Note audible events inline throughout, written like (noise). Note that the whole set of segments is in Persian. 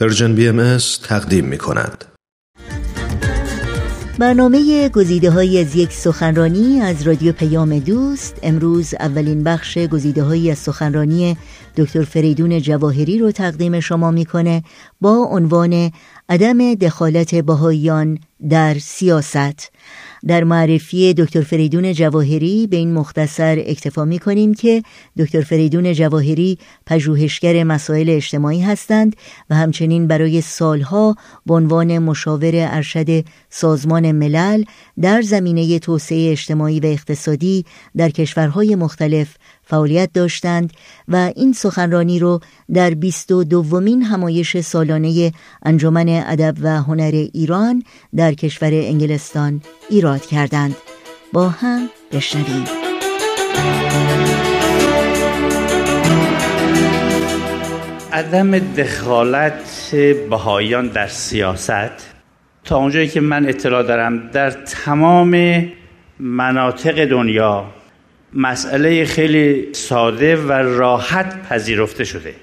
Persian BMS تقدیم می کند. برنامه گزیده های از یک سخنرانی از رادیو پیام دوست امروز اولین بخش گزیده های از سخنرانی دکتر فریدون جواهری رو تقدیم شما می‌کنه با عنوان عدم دخالت بهاییان در سیاست در معرفی دکتر فریدون جواهری به این مختصر اکتفا می کنیم که دکتر فریدون جواهری پژوهشگر مسائل اجتماعی هستند و همچنین برای سالها به عنوان مشاور ارشد سازمان ملل در زمینه توسعه اجتماعی و اقتصادی در کشورهای مختلف فعالیت داشتند و این سخنرانی رو در بیست و دومین همایش سالانه انجمن ادب و هنر ایران در کشور انگلستان ایراد کردند. با هم بشنویم. عدم دخالت بهایان در سیاست. تا اونجایی که من اطلاع دارم در تمام مناطق دنیا مسئله خیلی ساده و راحت پذیرفته شده.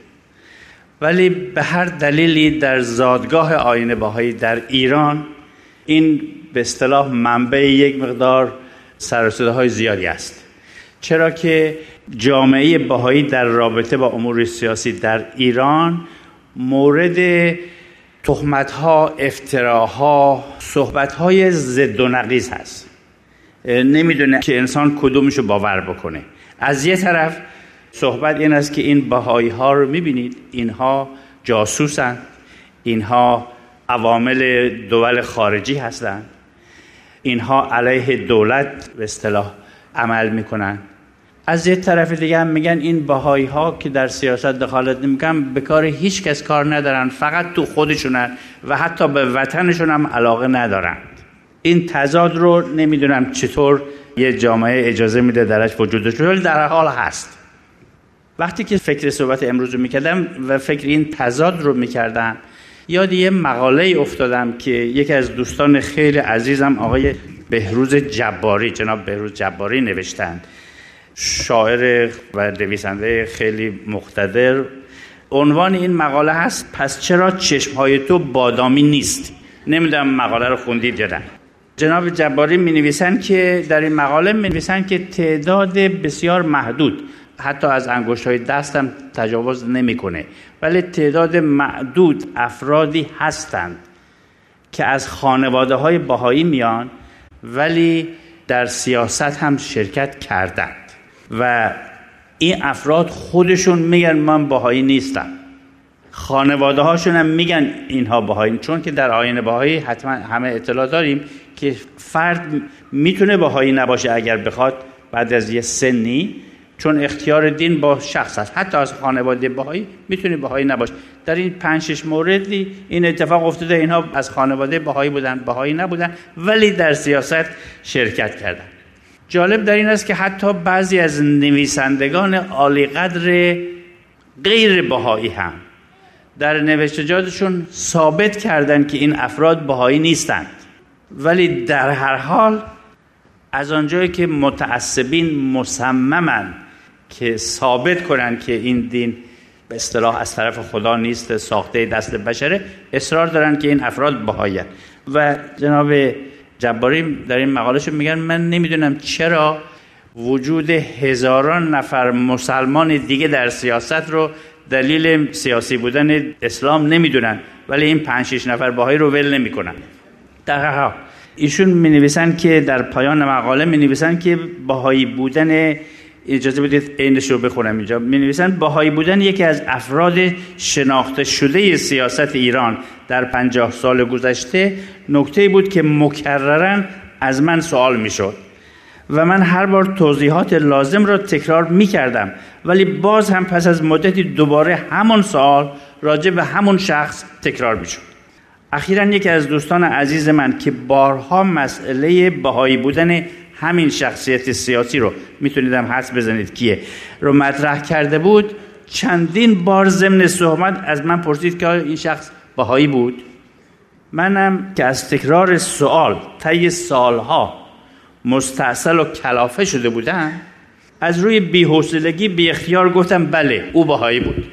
ولی به هر دلیلی در زادگاه آین باهایی در ایران این به اصطلاح منبع یک مقدار سرسده های زیادی است. چرا که جامعه باهایی در رابطه با امور سیاسی در ایران مورد تهمت ها افتراها صحبت های ضد و نقیز هست. نمی‌دونه که انسان کدومشو باور بکنه. از یه طرف صحبت این است که این بهایی ها رو می‌بینید. اینها جاسوسن اینها عوامل دول خارجی هستند. اینها علیه دولت به اصطلاح عمل می‌کنن از یه طرف دیگه هم میگن این بهایی ها که در سیاست دخالت نمی‌کنن به کار هیچ کس کار ندارن. فقط تو خودشونن و حتی به وطنشون هم علاقه ندارن. این تضاد رو نمی‌دونم چطور یه جامعه اجازه میده درش وجودش ولی در حال هست. وقتی که فکر صحبت امروز رو می‌کردم و فکر این تضاد رو می‌کردم یاد یه مقاله افتادم که یکی از دوستان خیلی عزیزم آقای بهروز جباری جناب بهروز جباری نوشتند شاعر و نویسنده خیلی مقتدر. عنوان این مقاله هست پس چرا چشمهای تو بادامی نیست؟ نمی‌دونم مقاله رو خوندید یا نه. جناب جباری می نویسن که در این مقاله می نویسن که تعداد بسیار محدود حتی از انگشت های دستم تجاوز نمی‌کنه ولی تعداد معدود افرادی هستند که از خانواده های باهایی میان ولی در سیاست هم شرکت کردند و این افراد خودشون میگن من باهایی نیستم. خانواده هاشون هم میگن اینها باهایی چون که در آین باهایی حتما همه اطلاع داریم که فرد می‌تونه باهایی نباشه اگر بخواد بعد از یه سنی چون اختیار دین با شخص است. حتی از خانواده باهایی می‌تونه باهایی نباشه. در این پنج شش موردی این اتفاق افتاده اینها از خانواده باهایی بودن باهایی نبودن ولی در سیاست شرکت کردن. جالب در این است که حتی بعضی از نویسندگان عالی قدر غیر باهایی هم در نوشتجاتشون ثابت کردند که این افراد باهایی نیستند. ولی در هر حال از آنجایی که متعصبین مصممن که ثابت کنند که این دین به اصطلاح از طرف خدا نیست ساخته دست بشره اصرار دارن که این افراد بهایی و جناب جباری در این مقالش میگن من نمی‌دونم چرا وجود هزاران نفر مسلمان دیگه در سیاست رو دلیل سیاسی بودن اسلام نمی‌دونن ولی این پنج شش نفر باهایی رو ول نمی‌کنن. حال ایشون می نویسن که در پایان مقاله می نویسن که باهایی بودن اجازه بدید اینش رو بخونم اینجا. می نویسن باهایی بودن یکی از افراد شناخته شده سیاست ایران در پنجاه سال گذشته. نکته بود که مکررن از من سوال می شد و من هر بار توضیحات لازم را تکرار می کردم ولی باز هم پس از مدتی دوباره همون سوال راجع به همون شخص تکرار می شد اخیرا یکی از دوستان عزیز من که بارها مسئله بهایی بودن همین شخصیت سیاسی رو می‌تونید هم حدس بزنید کیه رو مطرح کرده بود. چندین بار ضمن صحبت از من پرسید که این شخص بهایی بود؟ منم که از تکرار سوال طی سالها مستاصل و کلافه شده بودم از روی بی‌حوصلگی بی اختیار گفتم بله او بهایی بود.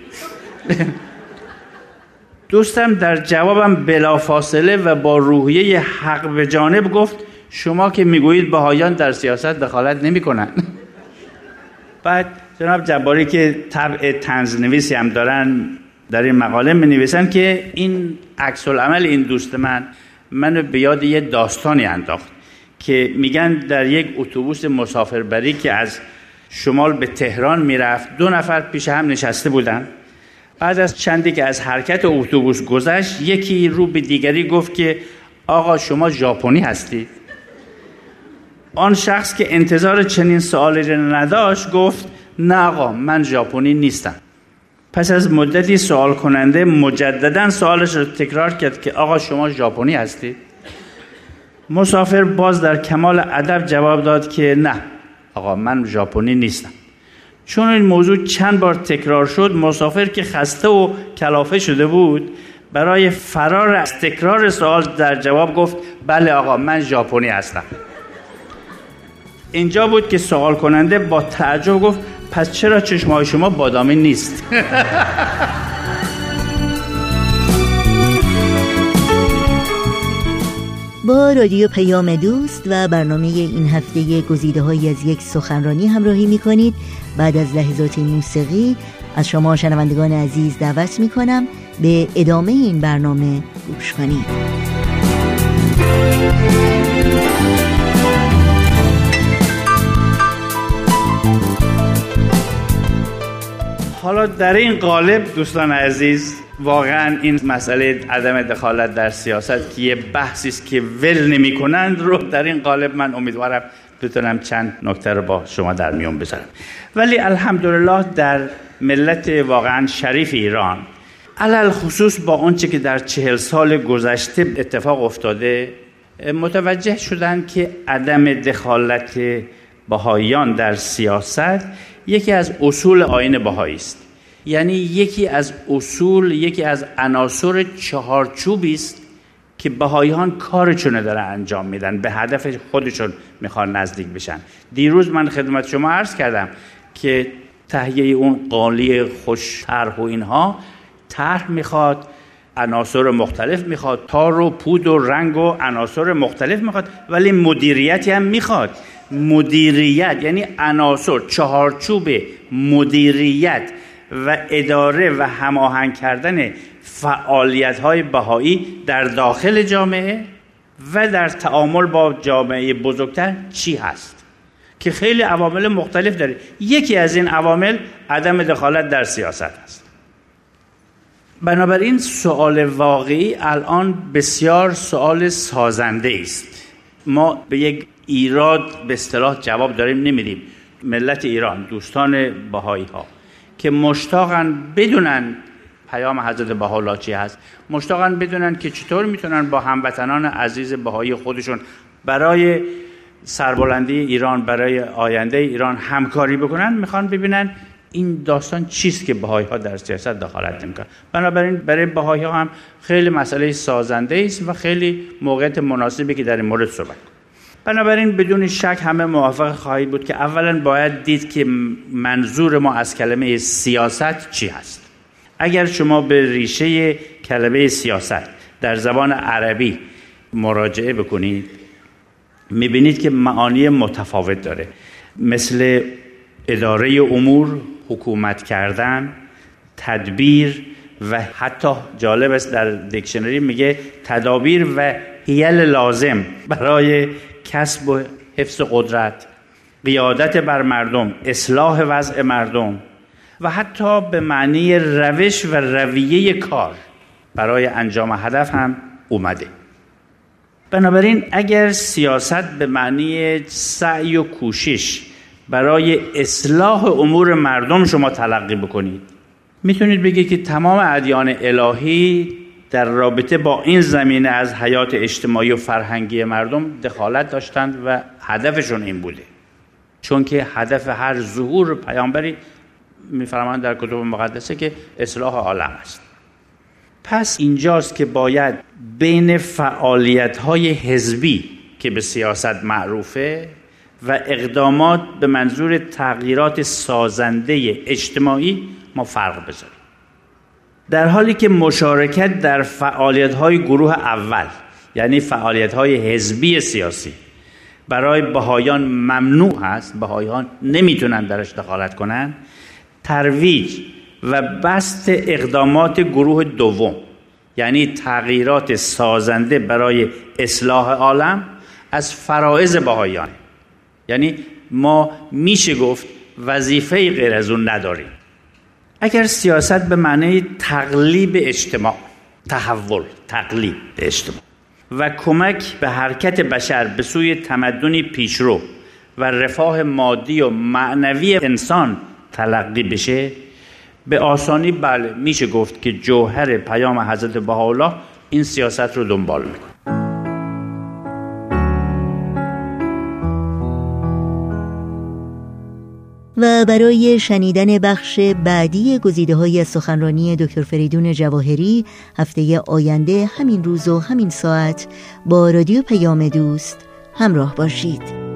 دوستم در جوابم بلافاصله و با روحیه حق به جانب گفت شما که می‌گویید بهایان در سیاست دخالت نمی‌کنن بعد جناب جباری که طبع تنزنویسی هم دارن در این مقاله می نویسن که این عکس عمل این دوست من منو به یاد یه داستانی انداخت که میگن در یک اتوبوس مسافربری که از شمال به تهران می‌رفت دو نفر پیش هم نشسته بودن. بعد از چندی که از حرکت اتوبوس گذشت یکی رو به دیگری گفت که آقا شما ژاپنی هستید. آن شخص که انتظار چنین سوالی را نداشت گفت نه آقا من ژاپنی نیستم. پس از مدتی سوال کننده مجددا سوالش رو تکرار کرد که آقا شما ژاپنی هستید؟ مسافر باز در کمال ادب جواب داد که نه آقا من ژاپنی نیستم. چون این موضوع چند بار تکرار شد مسافر که خسته و کلافه شده بود برای فرار از تکرار سوال در جواب گفت بله آقا من ژاپنی هستم. اینجا بود که سوال کننده با تعجب گفت پس چرا چشمای شما بادامی نیست؟ (laughs) با رادیو پیام دوست و برنامه این هفته گزیده های از یک سخنرانی همراهی می کنید بعد از لحظات موسیقی از شما شنوندگان عزیز دعوت می کنم به ادامه این برنامه گوش کنید. حالا در این قالب دوستان عزیز واقعا این مسئله عدم دخالت در سیاست که یه بحثی است که ول نمی کنند رو در این قالب من امیدوارم بتونم چند نکته رو با شما در میون بذارم. ولی الحمدلله در ملت واقعا شریف ایران علل خصوص با آنچه که در چهل سال گذشته اتفاق افتاده متوجه شدن که عدم دخالت بهاییان در سیاست یکی از اصول آین بهایی است. یعنی یکی از اصول یکی از عناصر چهارچوبی است که بهاییان کارشون داره انجام میدن به هدف خودشون می‌خوان نزدیک بشن. دیروز من خدمت شما عرض کردم که تهیه اون قالی خوش طرح و اینها طرح می‌خواد عناصر مختلف می‌خواد تار و پود و رنگ و عناصر مختلف می‌خواد ولی مدیریتی هم می‌خواد. مدیریت یعنی عناصر چهارچوب مدیریت. و اداره و هماهنگ کردن فعالیت های بهایی در داخل جامعه و در تعامل با جامعه بزرگتر چی هست؟ که خیلی عوامل مختلف داره. یکی از این عوامل عدم دخالت در سیاست است. بنابراین سوال واقعی الان بسیار سوال سازنده است. ما به یک ایراد به اصطلاح جواب داریم نمیدیم. ملت ایران دوستان بهایی ها که مشتاقن بدونن پیام حضرت بها چی هست. مشتاقن بدونن که چطور می‌تونن با هموطنان عزیز بهایی خودشون برای سربلندی ایران برای آینده ایران همکاری بکنن می‌خوان ببینن این داستان چیست که بهایی ها در سیاست دخالت نمی‌کنن. بنابراین برای بهایی ها هم خیلی مسئله سازنده است و خیلی موقعیت مناسبی که در این مورد صحبت بنابراین بدون شک همه موافق خواهید بود که اولا باید دید که منظور ما از کلمه سیاست چی هست. اگر شما به ریشه کلمه سیاست در زبان عربی مراجعه بکنید می‌بینید که معانی متفاوت داره. مثل اداره امور حکومت کردن تدبیر و حتی جالب است در دیکشنری میگه تدابیر و هیل لازم برای کسب و حفظ قدرت قیادت بر مردم اصلاح وضع مردم و حتی به معنی روش و رویه کار برای انجام هدف هم اومده. بنابراین اگر سیاست به معنی سعی و کوشش برای اصلاح امور مردم شما تلقی بکنید می‌تونید بگید که تمام ادیان الهی در رابطه با این زمینه از حیات اجتماعی و فرهنگی مردم دخالت داشتند و هدفشون این بوده. چون که هدف هر ظهور پیامبری میفرمایند در کتب مقدسه که اصلاح عالم است. پس اینجاست که باید بین فعالیت های حزبی که به سیاست معروفه و اقدامات به منظور تغییرات سازنده اجتماعی ما فرق بذاریم در حالی که مشارکت در فعالیت های گروه اول یعنی فعالیت های حزبی سیاسی برای بهایان ممنوع هست بهایان نمی‌تونن درش دخالت کنن ترویج و بست اقدامات گروه دوم یعنی تغییرات سازنده برای اصلاح عالم از فرائض بهایان. یعنی ما میشه گفت وظیفه غیر از اون نداریم. اگر سیاست به معنی تقلیب اجتماع تحول تقلیب اجتماع و کمک به حرکت بشر به سوی تمدنی پیشرو و رفاه مادی و معنوی انسان تلقی بشه به آسانی بله میشه گفت که جوهر پیام حضرت بهاءالله این سیاست رو دنبال می‌کنه. و برای شنیدن بخش بعدی گزیده های سخنرانی دکتر فریدون جواهری هفته آینده همین روز و همین ساعت با رادیو پیام دوست همراه باشید.